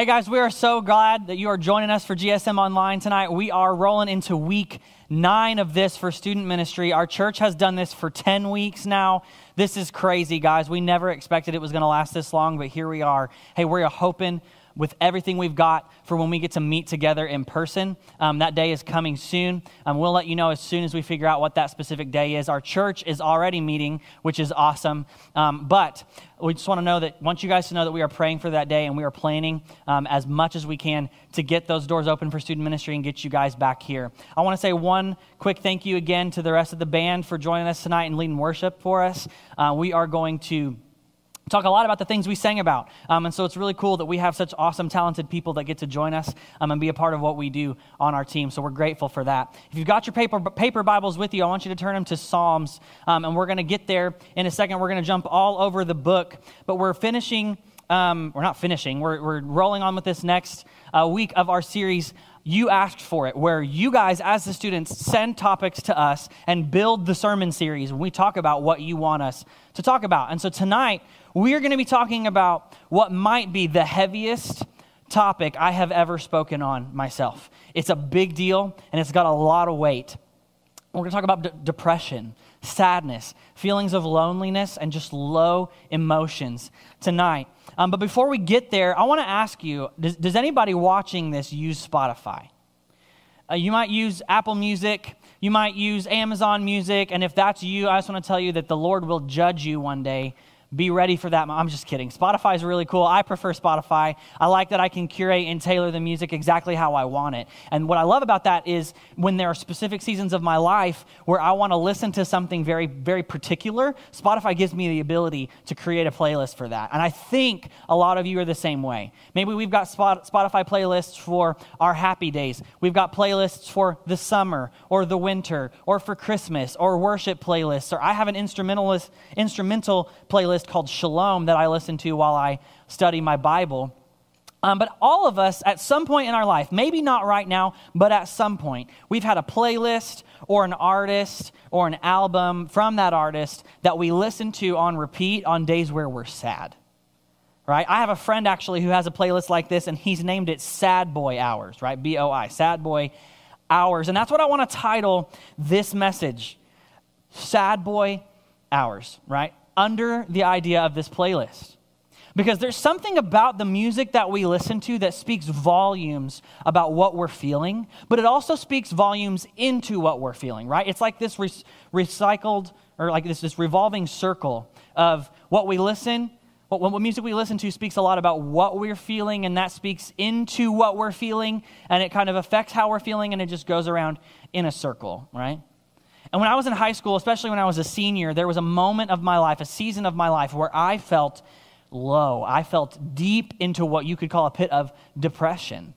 Hey guys, we are so glad that you are joining us for GSM Online tonight. We are rolling into week nine of this for student ministry. Our church has done this for 10 weeks now. This is crazy, guys. We never expected it was going to last this long, but here we are. Hey, we're hoping with everything we've got for when we get to meet together in person. Um, that day is coming soon. Um, we'll let you know as soon as we figure out what that specific day is. Our church is already meeting, which is awesome. Um, but we just want to know that, want you guys to know that we are praying for that day and we are planning um, as much as we can to get those doors open for student ministry and get you guys back here. I want to say one quick thank you again to the rest of the band for joining us tonight and leading worship for us. Uh, we are going to talk a lot about the things we sang about. Um, and so it's really cool that we have such awesome, talented people that get to join us um, and be a part of what we do on our team. So we're grateful for that. If you've got your paper, paper Bibles with you, I want you to turn them to Psalms. Um, and we're going to get there in a second. We're going to jump all over the book. But we're finishing, um, we're not finishing, we're, we're rolling on with this next uh, week of our series you asked for it, where you guys, as the students, send topics to us and build the sermon series. We talk about what you want us to talk about. And so tonight, we are going to be talking about what might be the heaviest topic I have ever spoken on myself. It's a big deal and it's got a lot of weight. We're going to talk about d- depression, sadness, feelings of loneliness, and just low emotions tonight. Um, but before we get there, I want to ask you does, does, anybody watching this use Spotify? Uh, you might use Apple Music, you might use Amazon Music, and if that's you, I just want to tell you that the Lord will judge you one day be ready for that. I'm just kidding. Spotify is really cool. I prefer Spotify. I like that I can curate and tailor the music exactly how I want it. And what I love about that is when there are specific seasons of my life where I want to listen to something very, very particular, Spotify gives me the ability to create a playlist for that. And I think a lot of you are the same way. Maybe we've got Spotify playlists for our happy days, we've got playlists for the summer or the winter or for Christmas or worship playlists, or I have an instrumentalist, instrumental playlist playlist called Shalom that I listen to while I study my Bible. Um, but all of us, at some point in our life, maybe not right now, but at some point, we've had a playlist or an artist or an album from that artist that we listen to on repeat on days where we're sad. Right? I have a friend actually who has a playlist like this, and he's named it Sad Boy Hours, right? B O I, Sad Boy Hours. And that's what I want to title this message Sad Boy Hours, right? Under the idea of this playlist. Because there's something about the music that we listen to that speaks volumes about what we're feeling, but it also speaks volumes into what we're feeling, right? It's like this re- recycled or like this, this revolving circle of what we listen, what, what music we listen to speaks a lot about what we're feeling, and that speaks into what we're feeling, and it kind of affects how we're feeling, and it just goes around in a circle, right? And when I was in high school, especially when I was a senior, there was a moment of my life, a season of my life, where I felt low. I felt deep into what you could call a pit of depression.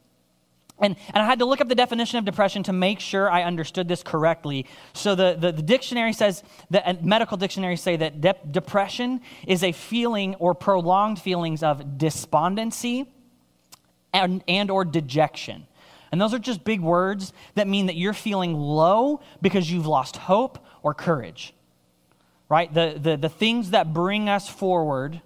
And, and I had to look up the definition of depression to make sure I understood this correctly. So the, the, the dictionary says, that medical dictionaries say that de- depression is a feeling or prolonged feelings of despondency and, and or dejection. And those are just big words that mean that you're feeling low because you've lost hope or courage. Right? The, the, the things that bring us forward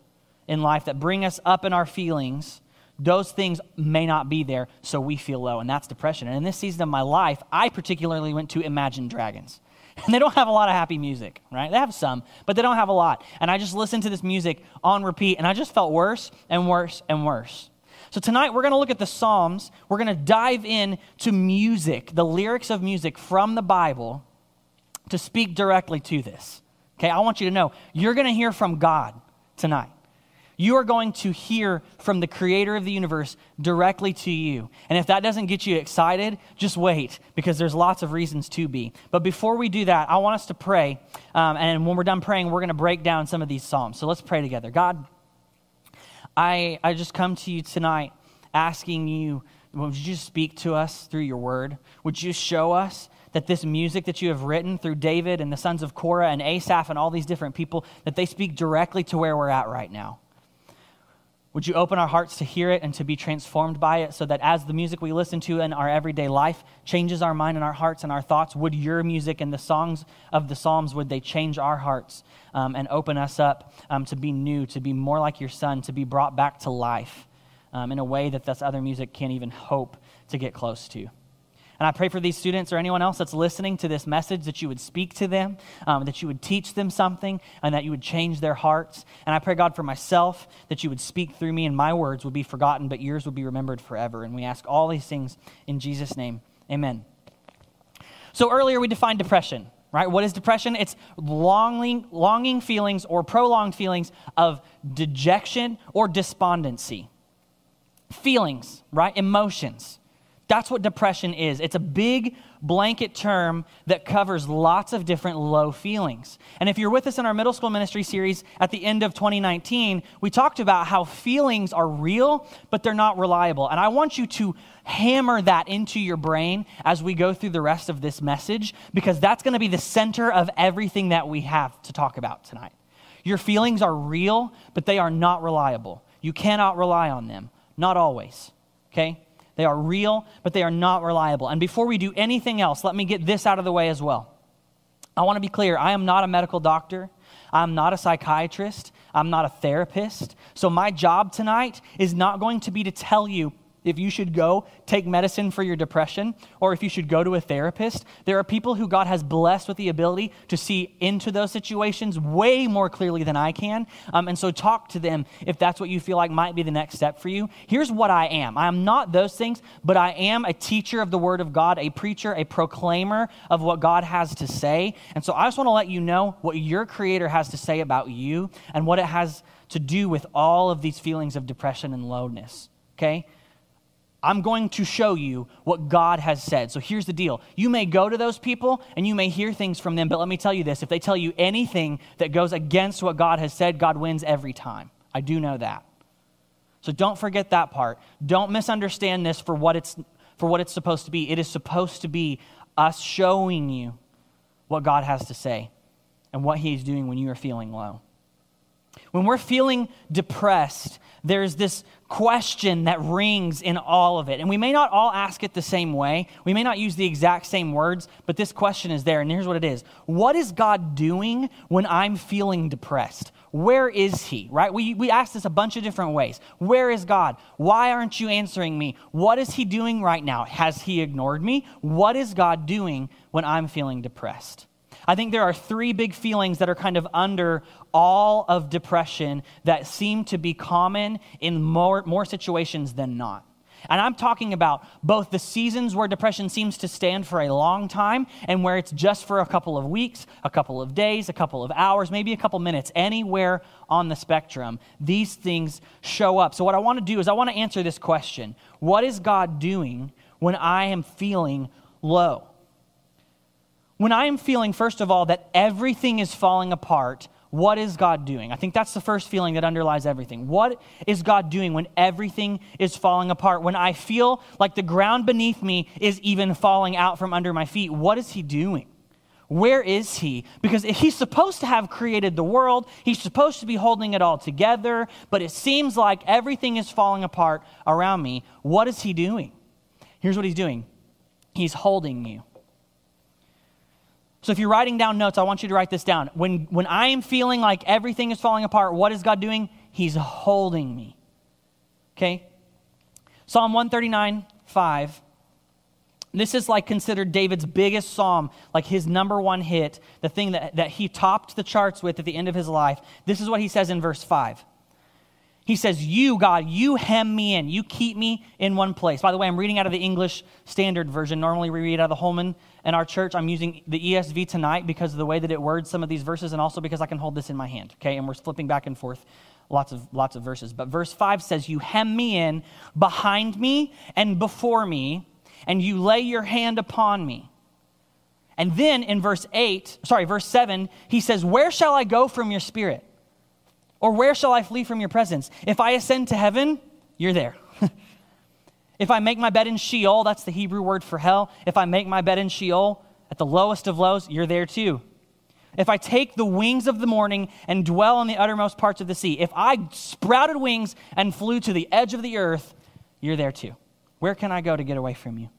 in life, that bring us up in our feelings, those things may not be there, so we feel low, and that's depression. And in this season of my life, I particularly went to Imagine Dragons. And they don't have a lot of happy music, right? They have some, but they don't have a lot. And I just listened to this music on repeat, and I just felt worse and worse and worse. So tonight we're going to look at the Psalms. We're going to dive in to music, the lyrics of music from the Bible to speak directly to this. Okay, I want you to know you're going to hear from God tonight. You are going to hear from the creator of the universe directly to you. And if that doesn't get you excited, just wait because there's lots of reasons to be. But before we do that, I want us to pray. Um, and when we're done praying, we're going to break down some of these Psalms. So let's pray together. God, I, I just come to you tonight asking you, would you just speak to us through your word? Would you show us that this music that you have written through David and the sons of Korah and Asaph and all these different people, that they speak directly to where we're at right now? Would you open our hearts to hear it and to be transformed by it so that as the music we listen to in our everyday life changes our mind and our hearts and our thoughts, would your music and the songs of the Psalms, would they change our hearts um, and open us up um, to be new, to be more like your son, to be brought back to life um, in a way that this other music can't even hope to get close to. And I pray for these students or anyone else that's listening to this message that you would speak to them, um, that you would teach them something, and that you would change their hearts. And I pray, God, for myself, that you would speak through me, and my words would be forgotten, but yours would be remembered forever. And we ask all these things in Jesus' name. Amen. So earlier we defined depression, right? What is depression? It's longing, longing feelings or prolonged feelings of dejection or despondency. Feelings, right? Emotions. That's what depression is. It's a big blanket term that covers lots of different low feelings. And if you're with us in our middle school ministry series at the end of 2019, we talked about how feelings are real, but they're not reliable. And I want you to hammer that into your brain as we go through the rest of this message, because that's going to be the center of everything that we have to talk about tonight. Your feelings are real, but they are not reliable. You cannot rely on them, not always. Okay? They are real, but they are not reliable. And before we do anything else, let me get this out of the way as well. I want to be clear I am not a medical doctor. I'm not a psychiatrist. I'm not a therapist. So, my job tonight is not going to be to tell you if you should go take medicine for your depression or if you should go to a therapist. There are people who God has blessed with the ability to see into those situations way more clearly than I can. Um, and so talk to them if that's what you feel like might be the next step for you. Here's what I am I am not those things, but I am a teacher of the Word of God, a preacher, a proclaimer of what God has to say. And so I just want to let you know what your Creator has to say about you and what it has to do with all of these feelings of depression and lowness. Okay? I'm going to show you what God has said. So here's the deal. You may go to those people and you may hear things from them, but let me tell you this if they tell you anything that goes against what God has said, God wins every time. I do know that. So don't forget that part. Don't misunderstand this for what it's, for what it's supposed to be. It is supposed to be us showing you what God has to say and what He's doing when you are feeling low. When we're feeling depressed, there's this question that rings in all of it. And we may not all ask it the same way. We may not use the exact same words, but this question is there. And here's what it is What is God doing when I'm feeling depressed? Where is He? Right? We, we ask this a bunch of different ways. Where is God? Why aren't you answering me? What is He doing right now? Has He ignored me? What is God doing when I'm feeling depressed? I think there are three big feelings that are kind of under all of depression that seem to be common in more, more situations than not. And I'm talking about both the seasons where depression seems to stand for a long time and where it's just for a couple of weeks, a couple of days, a couple of hours, maybe a couple minutes, anywhere on the spectrum. These things show up. So, what I want to do is I want to answer this question What is God doing when I am feeling low? When I am feeling, first of all, that everything is falling apart, what is God doing? I think that's the first feeling that underlies everything. What is God doing when everything is falling apart? When I feel like the ground beneath me is even falling out from under my feet, what is He doing? Where is He? Because if He's supposed to have created the world, He's supposed to be holding it all together, but it seems like everything is falling apart around me. What is He doing? Here's what He's doing He's holding you. So if you're writing down notes, I want you to write this down. When, when I am feeling like everything is falling apart, what is God doing? He's holding me. Okay? Psalm 139, 5. This is like considered David's biggest psalm, like his number one hit, the thing that, that he topped the charts with at the end of his life. This is what he says in verse 5. He says, You, God, you hem me in. You keep me in one place. By the way, I'm reading out of the English Standard Version. Normally, we read out of the Holman in our church. I'm using the ESV tonight because of the way that it words some of these verses and also because I can hold this in my hand, okay? And we're flipping back and forth lots of, lots of verses. But verse 5 says, You hem me in behind me and before me, and you lay your hand upon me. And then in verse 8, sorry, verse 7, he says, Where shall I go from your spirit? Or where shall I flee from your presence? If I ascend to heaven, you're there. If I make my bed in Sheol, that's the Hebrew word for hell. If I make my bed in Sheol, at the lowest of lows, you're there too. If I take the wings of the morning and dwell in the uttermost parts of the sea, if I sprouted wings and flew to the edge of the earth, you're there too. Where can I go to get away from you?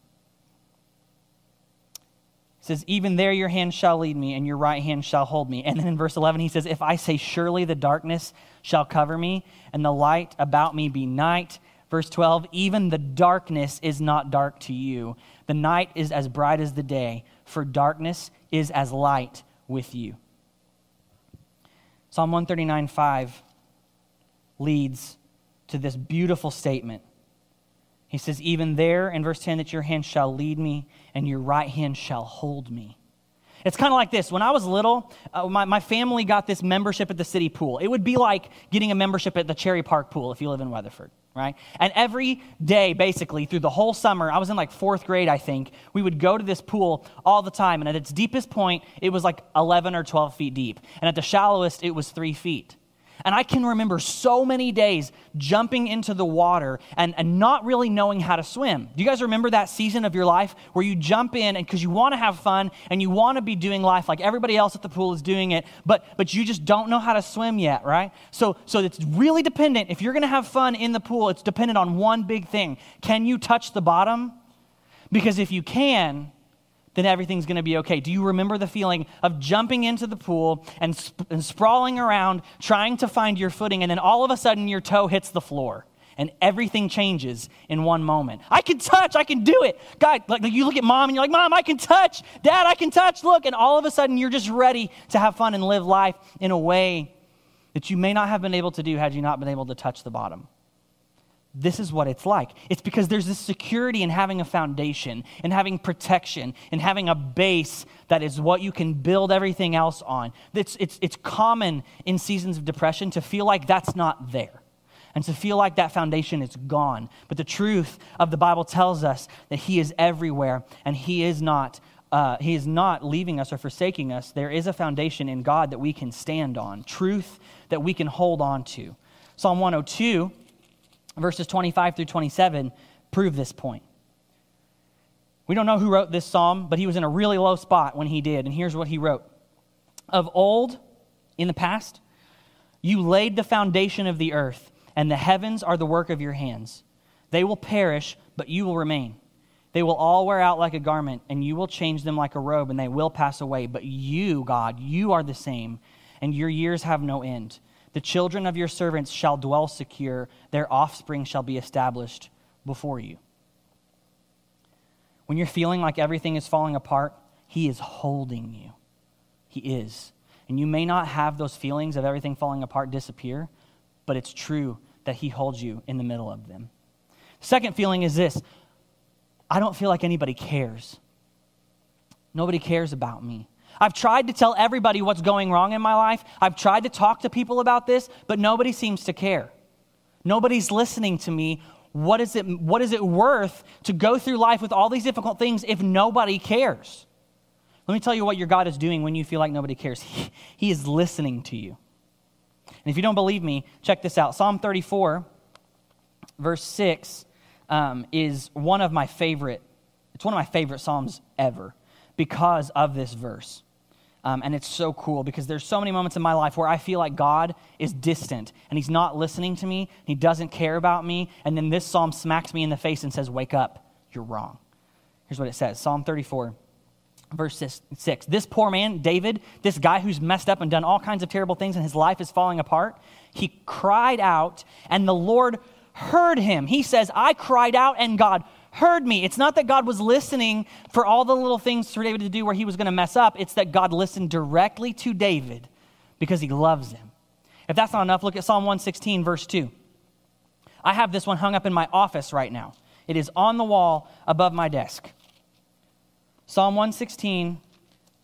He says, Even there your hand shall lead me, and your right hand shall hold me. And then in verse 11, he says, If I say, Surely the darkness shall cover me, and the light about me be night, Verse 12, even the darkness is not dark to you. The night is as bright as the day, for darkness is as light with you. Psalm 139 5 leads to this beautiful statement. He says, Even there, in verse 10, that your hand shall lead me and your right hand shall hold me. It's kind of like this. When I was little, uh, my, my family got this membership at the city pool. It would be like getting a membership at the Cherry Park pool if you live in Weatherford, right? And every day, basically, through the whole summer, I was in like fourth grade, I think, we would go to this pool all the time. And at its deepest point, it was like 11 or 12 feet deep. And at the shallowest, it was three feet. And I can remember so many days jumping into the water and, and not really knowing how to swim. Do you guys remember that season of your life where you jump in and because you want to have fun and you want to be doing life like everybody else at the pool is doing it, but but you just don't know how to swim yet, right? So so it's really dependent. If you're gonna have fun in the pool, it's dependent on one big thing. Can you touch the bottom? Because if you can, then everything's going to be okay. Do you remember the feeling of jumping into the pool and, sp- and sprawling around, trying to find your footing, and then all of a sudden your toe hits the floor? and everything changes in one moment. I can touch, I can do it. God, like, like, you look at mom and you're like, Mom, I can touch. Dad, I can touch. Look, and all of a sudden you're just ready to have fun and live life in a way that you may not have been able to do had you not been able to touch the bottom this is what it's like. It's because there's this security in having a foundation, and having protection, and having a base that is what you can build everything else on. It's, it's, it's common in seasons of depression to feel like that's not there and to feel like that foundation is gone. But the truth of the Bible tells us that He is everywhere and He is not. Uh, he is not leaving us or forsaking us. There is a foundation in God that we can stand on, truth that we can hold on to. Psalm 102 verses 25 through 27 prove this point. We don't know who wrote this psalm, but he was in a really low spot when he did. And here's what he wrote Of old, in the past, you laid the foundation of the earth, and the heavens are the work of your hands. They will perish, but you will remain. They will all wear out like a garment, and you will change them like a robe, and they will pass away. But you, God, you are the same, and your years have no end. The children of your servants shall dwell secure, their offspring shall be established before you. When you're feeling like everything is falling apart, He is holding you. He is. And you may not have those feelings of everything falling apart disappear, but it's true that He holds you in the middle of them. Second feeling is this I don't feel like anybody cares. Nobody cares about me. I've tried to tell everybody what's going wrong in my life. I've tried to talk to people about this, but nobody seems to care. Nobody's listening to me. What is it, what is it worth to go through life with all these difficult things if nobody cares? Let me tell you what your God is doing when you feel like nobody cares. He, he is listening to you. And if you don't believe me, check this out Psalm 34, verse 6, um, is one of my favorite, it's one of my favorite Psalms ever because of this verse. Um, and it's so cool because there's so many moments in my life where I feel like God is distant and He's not listening to me. He doesn't care about me. And then this psalm smacks me in the face and says, Wake up, you're wrong. Here's what it says Psalm 34, verse 6. This poor man, David, this guy who's messed up and done all kinds of terrible things and his life is falling apart, he cried out and the Lord heard him. He says, I cried out and God heard me. It's not that God was listening for all the little things for David to do where he was going to mess up. It's that God listened directly to David because he loves him. If that's not enough, look at Psalm 116, verse 2. I have this one hung up in my office right now. It is on the wall above my desk. Psalm 116,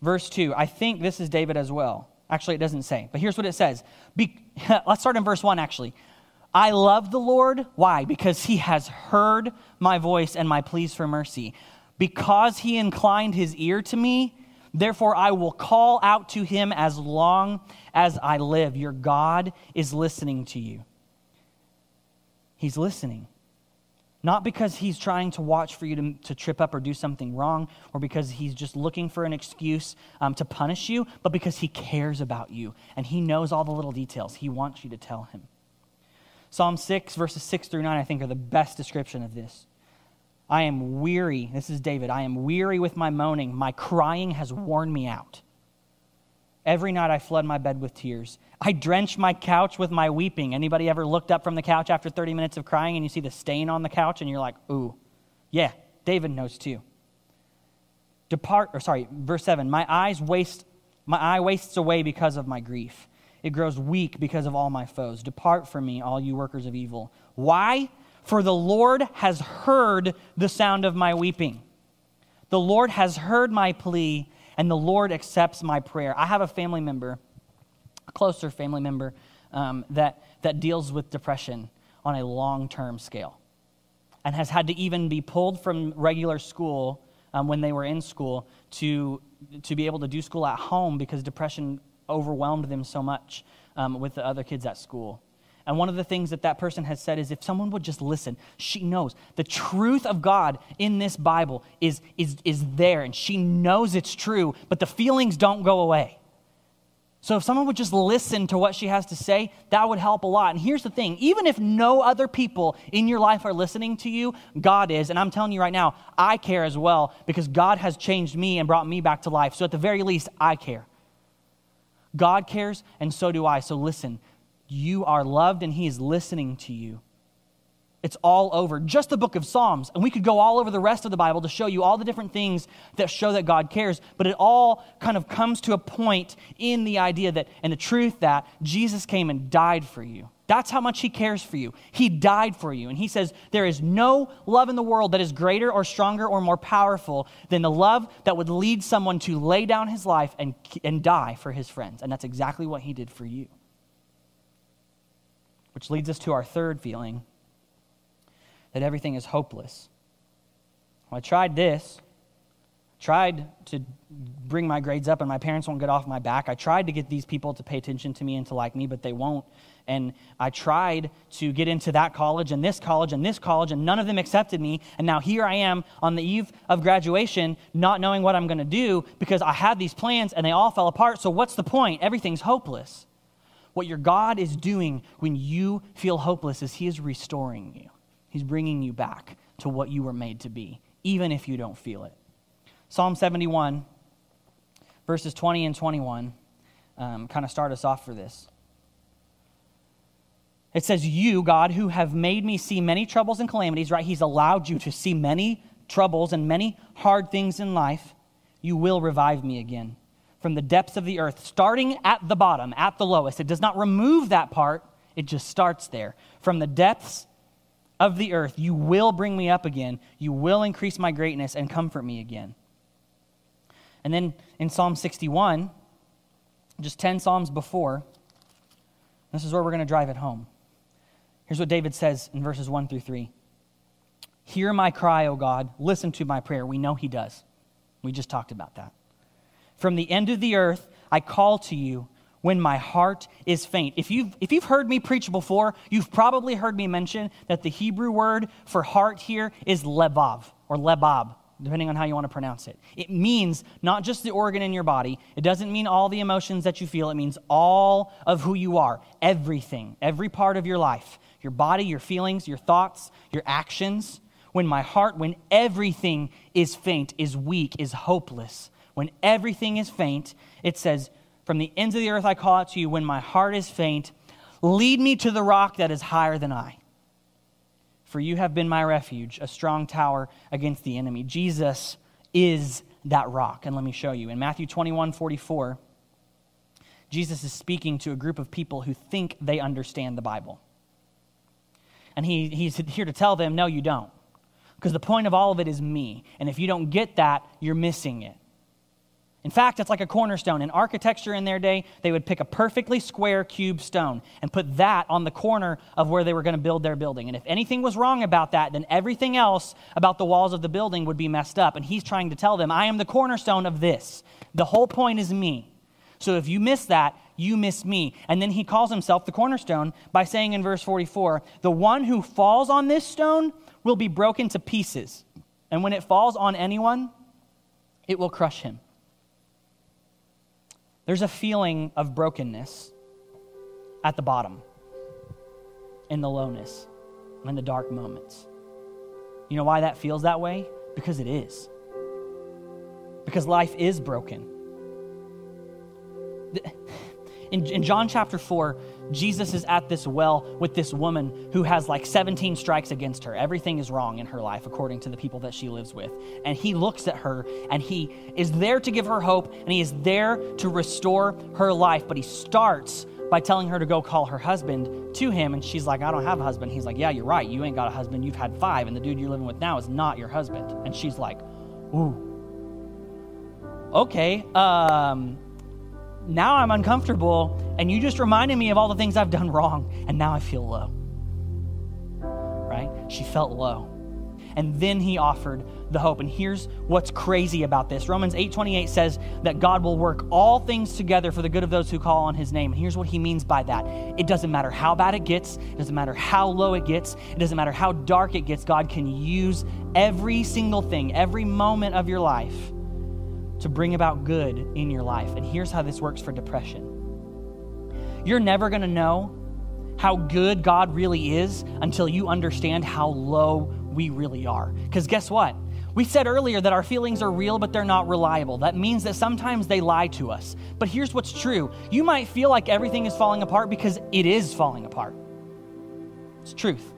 verse 2. I think this is David as well. Actually, it doesn't say, but here's what it says. Be, let's start in verse 1, actually. I love the Lord. Why? Because he has heard my voice and my pleas for mercy. Because he inclined his ear to me, therefore I will call out to him as long as I live. Your God is listening to you. He's listening. Not because he's trying to watch for you to, to trip up or do something wrong, or because he's just looking for an excuse um, to punish you, but because he cares about you and he knows all the little details. He wants you to tell him. Psalm 6, verses 6 through 9, I think, are the best description of this. I am weary. This is David. I am weary with my moaning. My crying has worn me out. Every night I flood my bed with tears. I drench my couch with my weeping. Anybody ever looked up from the couch after 30 minutes of crying and you see the stain on the couch and you're like, ooh, yeah, David knows too. Depart, or sorry, verse 7 My eyes waste, my eye wastes away because of my grief. It grows weak because of all my foes. Depart from me, all you workers of evil. Why? For the Lord has heard the sound of my weeping. The Lord has heard my plea and the Lord accepts my prayer. I have a family member, a closer family member, um, that, that deals with depression on a long term scale and has had to even be pulled from regular school um, when they were in school to, to be able to do school at home because depression overwhelmed them so much um, with the other kids at school. And one of the things that that person has said is if someone would just listen, she knows the truth of God in this Bible is, is, is there and she knows it's true, but the feelings don't go away. So if someone would just listen to what she has to say, that would help a lot. And here's the thing even if no other people in your life are listening to you, God is. And I'm telling you right now, I care as well because God has changed me and brought me back to life. So at the very least, I care. God cares, and so do I. So listen, you are loved and He is listening to you. It's all over. Just the book of Psalms. And we could go all over the rest of the Bible to show you all the different things that show that God cares. But it all kind of comes to a point in the idea that, and the truth that Jesus came and died for you. That's how much He cares for you. He died for you. And He says, There is no love in the world that is greater or stronger or more powerful than the love that would lead someone to lay down his life and, and die for his friends. And that's exactly what He did for you. Which leads us to our third feeling that everything is hopeless. Well, I tried this, tried to bring my grades up, and my parents won't get off my back. I tried to get these people to pay attention to me and to like me, but they won't. And I tried to get into that college and this college and this college, and none of them accepted me. And now here I am on the eve of graduation, not knowing what I'm going to do because I had these plans and they all fell apart. So, what's the point? Everything's hopeless. What your God is doing when you feel hopeless is He is restoring you. He's bringing you back to what you were made to be, even if you don't feel it. Psalm 71, verses 20 and 21, um, kind of start us off for this. It says, You, God, who have made me see many troubles and calamities, right? He's allowed you to see many troubles and many hard things in life. You will revive me again from the depths of the earth, starting at the bottom, at the lowest. It does not remove that part, it just starts there. From the depths of the earth, you will bring me up again. You will increase my greatness and comfort me again. And then in Psalm 61, just 10 Psalms before, this is where we're going to drive it home. Here's what David says in verses 1 through 3 Hear my cry, O God. Listen to my prayer. We know he does. We just talked about that. From the end of the earth, I call to you when my heart is faint. If you've, if you've heard me preach before, you've probably heard me mention that the Hebrew word for heart here is levav or lebab, depending on how you want to pronounce it. It means not just the organ in your body, it doesn't mean all the emotions that you feel, it means all of who you are, everything, every part of your life your body, your feelings, your thoughts, your actions. When my heart, when everything is faint, is weak, is hopeless, when everything is faint, it says, From the ends of the earth I call out to you. When my heart is faint, lead me to the rock that is higher than I. For you have been my refuge, a strong tower against the enemy. Jesus is that rock. And let me show you. In Matthew 21 44, Jesus is speaking to a group of people who think they understand the Bible. And he, he's here to tell them, no, you don't. Because the point of all of it is me. And if you don't get that, you're missing it. In fact, it's like a cornerstone. In architecture in their day, they would pick a perfectly square cube stone and put that on the corner of where they were going to build their building. And if anything was wrong about that, then everything else about the walls of the building would be messed up. And he's trying to tell them, I am the cornerstone of this. The whole point is me. So if you miss that, you miss me. And then he calls himself the cornerstone by saying in verse 44 The one who falls on this stone will be broken to pieces. And when it falls on anyone, it will crush him. There's a feeling of brokenness at the bottom, in the lowness, in the dark moments. You know why that feels that way? Because it is. Because life is broken. In, in John chapter 4, Jesus is at this well with this woman who has like 17 strikes against her. Everything is wrong in her life, according to the people that she lives with. And he looks at her and he is there to give her hope and he is there to restore her life. But he starts by telling her to go call her husband to him. And she's like, I don't have a husband. He's like, Yeah, you're right. You ain't got a husband. You've had five. And the dude you're living with now is not your husband. And she's like, Ooh. Okay. Um, now I'm uncomfortable, and you just reminded me of all the things I've done wrong, and now I feel low. Right? She felt low. And then he offered the hope. And here's what's crazy about this. Romans 8:28 says that God will work all things together for the good of those who call on his name. And here's what he means by that. It doesn't matter how bad it gets, it doesn't matter how low it gets, it doesn't matter how dark it gets. God can use every single thing, every moment of your life to bring about good in your life. And here's how this works for depression you're never going to know how good God really is until you understand how low we really are. Because guess what? We said earlier that our feelings are real, but they're not reliable. That means that sometimes they lie to us. But here's what's true you might feel like everything is falling apart because it is falling apart. It's truth.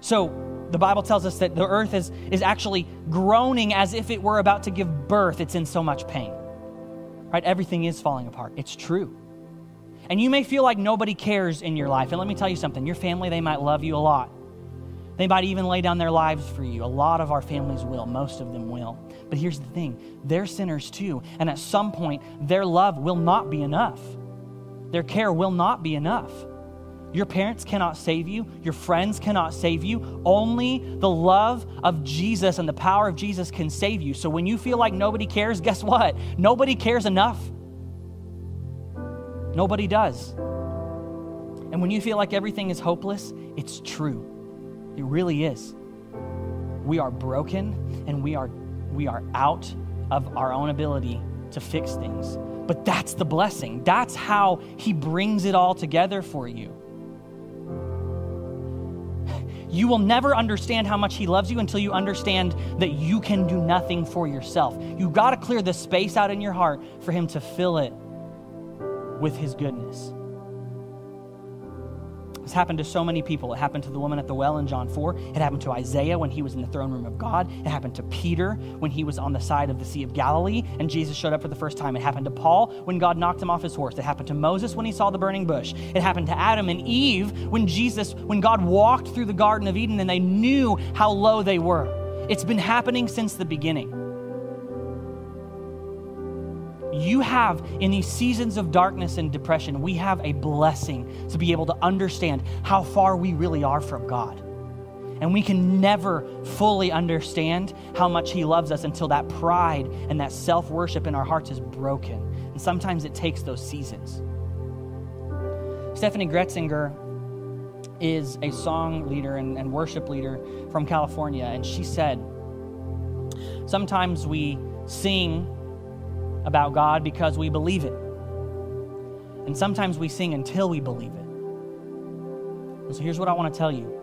So, the Bible tells us that the earth is, is actually groaning as if it were about to give birth. It's in so much pain. Right? Everything is falling apart. It's true. And you may feel like nobody cares in your life. And let me tell you something your family, they might love you a lot. They might even lay down their lives for you. A lot of our families will, most of them will. But here's the thing they're sinners too. And at some point, their love will not be enough, their care will not be enough. Your parents cannot save you. Your friends cannot save you. Only the love of Jesus and the power of Jesus can save you. So when you feel like nobody cares, guess what? Nobody cares enough. Nobody does. And when you feel like everything is hopeless, it's true. It really is. We are broken and we are we are out of our own ability to fix things. But that's the blessing. That's how he brings it all together for you. You will never understand how much He loves you until you understand that you can do nothing for yourself. You've got to clear the space out in your heart for Him to fill it with His goodness. This happened to so many people. It happened to the woman at the well in John 4. It happened to Isaiah when he was in the throne room of God. It happened to Peter when he was on the side of the Sea of Galilee and Jesus showed up for the first time. It happened to Paul when God knocked him off his horse. It happened to Moses when he saw the burning bush. It happened to Adam and Eve when Jesus, when God walked through the Garden of Eden and they knew how low they were. It's been happening since the beginning have in these seasons of darkness and depression, we have a blessing to be able to understand how far we really are from God. And we can never fully understand how much He loves us until that pride and that self worship in our hearts is broken. And sometimes it takes those seasons. Steffany Gretzinger is a song leader and, and worship leader from California, and she said, Sometimes we sing about God because we believe it. And sometimes we sing until we believe it. so here's what I want to tell you.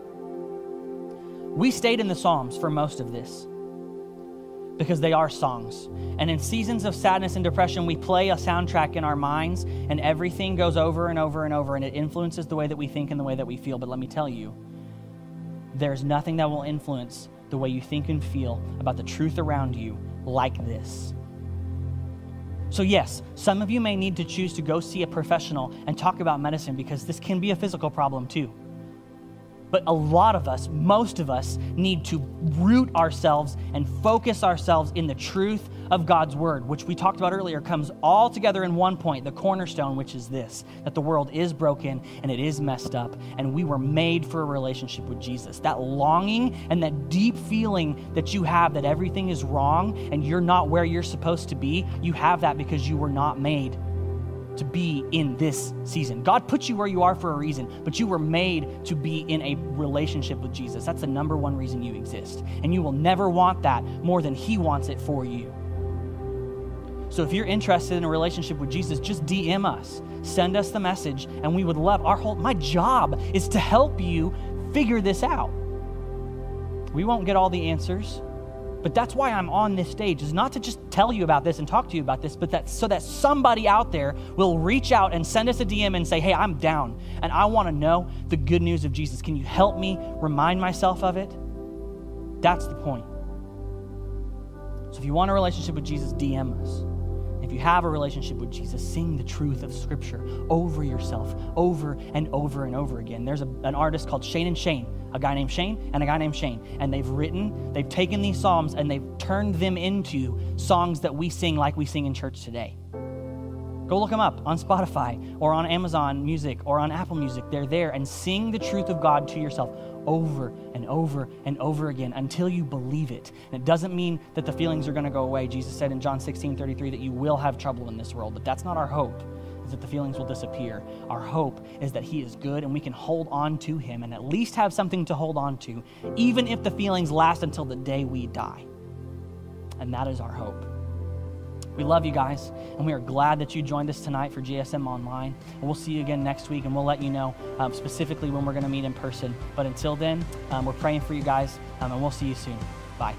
We stayed in the Psalms for most of this because they are songs. And in seasons of sadness and depression, we play a soundtrack in our minds, and everything goes over and over and over, and it influences the way that we think and the way that we feel. But let me tell you, there's nothing that will influence the way you think and feel about the truth around you like this. So, yes, some of you may need to choose to go see a professional and talk about medicine because this can be a physical problem too. But a lot of us, most of us, need to root ourselves and focus ourselves in the truth of God's word, which we talked about earlier, comes all together in one point the cornerstone, which is this that the world is broken and it is messed up, and we were made for a relationship with Jesus. That longing and that deep feeling that you have that everything is wrong and you're not where you're supposed to be, you have that because you were not made to be in this season. God put you where you are for a reason, but you were made to be in a relationship with Jesus. That's the number one reason you exist. And you will never want that more than He wants it for you. So if you're interested in a relationship with Jesus, just DM us. Send us the message, and we would love our whole my job is to help you figure this out. We won't get all the answers, But that's why I'm on this stage, is not to just tell you about this and talk to you about this, but that so that somebody out there will reach out and send us a DM and say, hey, I'm down and I want to know the good news of Jesus. Can you help me remind myself of it? That's the point. So if you want a relationship with Jesus, DM us. If you have a relationship with Jesus, sing the truth of Scripture over yourself, over and over and over again. There's a, an artist called Shane and Shane, a guy named Shane and a guy named Shane. And they've written, they've taken these Psalms and they've turned them into songs that we sing like we sing in church today. Go look them up on Spotify or on Amazon Music or on Apple Music. They're there and sing the truth of God to yourself over and over and over again until you believe it. And it doesn't mean that the feelings are going to go away. Jesus said in John 16 33 that you will have trouble in this world, but that's not our hope, is that the feelings will disappear. Our hope is that He is good and we can hold on to Him and at least have something to hold on to, even if the feelings last until the day we die. And that is our hope. We love you guys, and we are glad that you joined us tonight for GSM Online. And we'll see you again next week, and we'll let you know um, specifically when we're going to meet in person. But until then, um, we're praying for you guys, um, and we'll see you soon. Bye.